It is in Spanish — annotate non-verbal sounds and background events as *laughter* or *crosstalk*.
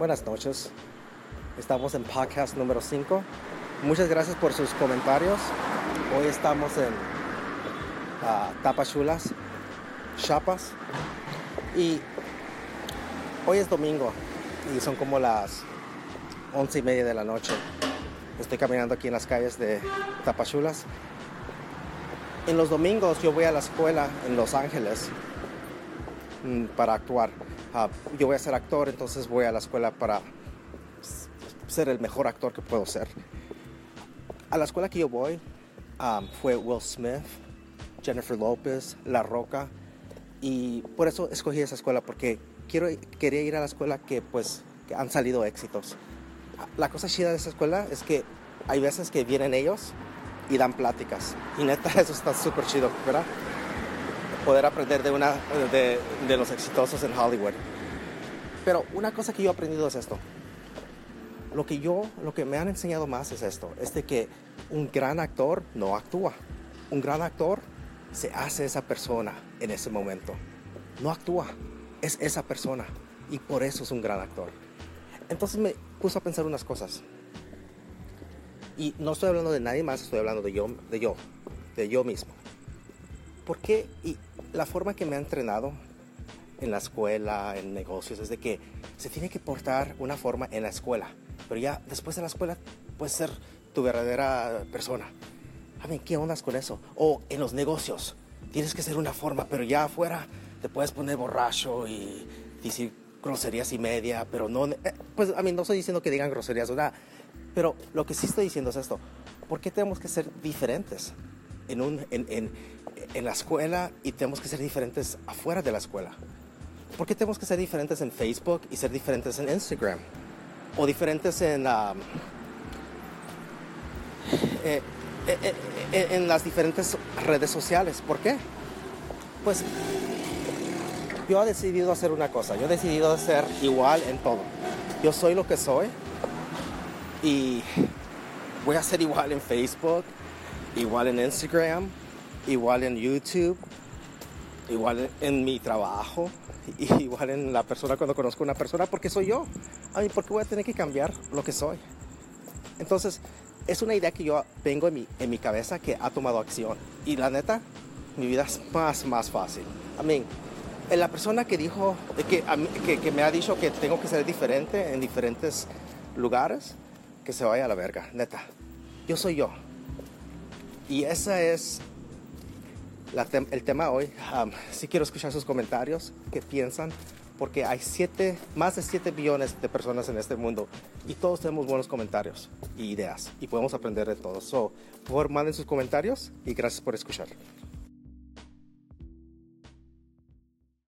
Buenas noches. Estamos en podcast número 5. Muchas gracias por sus comentarios. Hoy estamos en uh, Tapachulas, Chapas. Y hoy es domingo y son como las once y media de la noche. Estoy caminando aquí en las calles de Tapachulas. En los domingos yo voy a la escuela en Los Ángeles mm, para actuar. Ah, yo voy a ser actor, entonces voy a la escuela para ser el mejor actor que puedo ser. A la escuela que yo voy um, fue Will Smith, Jennifer Lopez, La Roca, y por eso escogí esa escuela, porque quiero, quería ir a la escuela que pues que han salido éxitos. La cosa chida de esa escuela es que hay veces que vienen ellos y dan pláticas. Y neta, *laughs* eso está súper chido, ¿verdad? Poder aprender de, una, de, los exitosos en Hollywood. Pero una cosa que yo he aprendido es esto. Lo que yo, lo que me han enseñado más es esto, es de que un gran actor no actúa. Un gran actor se hace esa persona en ese momento. No actúa, es esa persona. Y por eso es un gran actor. Entonces me puso a pensar unas cosas. Y no estoy hablando de nadie más, estoy hablando de yo, de yo, de yo mismo. ¿Por qué? Y la forma que me ha entrenado en la escuela, en negocios, es de que se tiene que portar una forma en la escuela, pero ya después de la escuela puedes ser tu verdadera persona. A mí, ¿qué ondas con eso? O en los negocios, tienes que ser una forma, pero ya afuera te puedes poner borracho y decir groserías y media, pero no, eh, pues a mí no estoy diciendo que digan groserías o nada, pero lo que sí estoy diciendo es esto, ¿por qué tenemos que ser diferentes en, un, en, en la escuela y tenemos que ser diferentes afuera de la escuela? ¿Por qué tenemos que ser diferentes en Facebook y ser diferentes en Instagram? O diferentes en, eh, eh, eh, en las diferentes redes sociales. ¿Por qué? Pues yo he decidido hacer una cosa. Yo he decidido ser igual en todo. Yo soy lo que soy y voy a ser igual en Facebook, igual en Instagram, igual en YouTube, igual en mi trabajo, *laughs* igual en la persona cuando conozco a una persona, porque soy yo. A mí, ¿por qué voy a tener que cambiar lo que soy? Entonces, es una idea que yo tengo en mi, en mi cabeza que ha tomado acción. Y la neta, mi vida es más, más fácil. A mí, la persona que dijo, que, que, que me ha dicho que tengo que ser diferente en diferentes lugares, que se vaya a la verga, neta. Yo soy yo. Y esa es el tema hoy. si quiero escuchar sus comentarios, qué piensan, porque hay siete, más de 7 billones de personas en este mundo y todos tenemos buenos comentarios y ideas y podemos aprender de todos. So, por favor, manden sus comentarios y gracias por escuchar.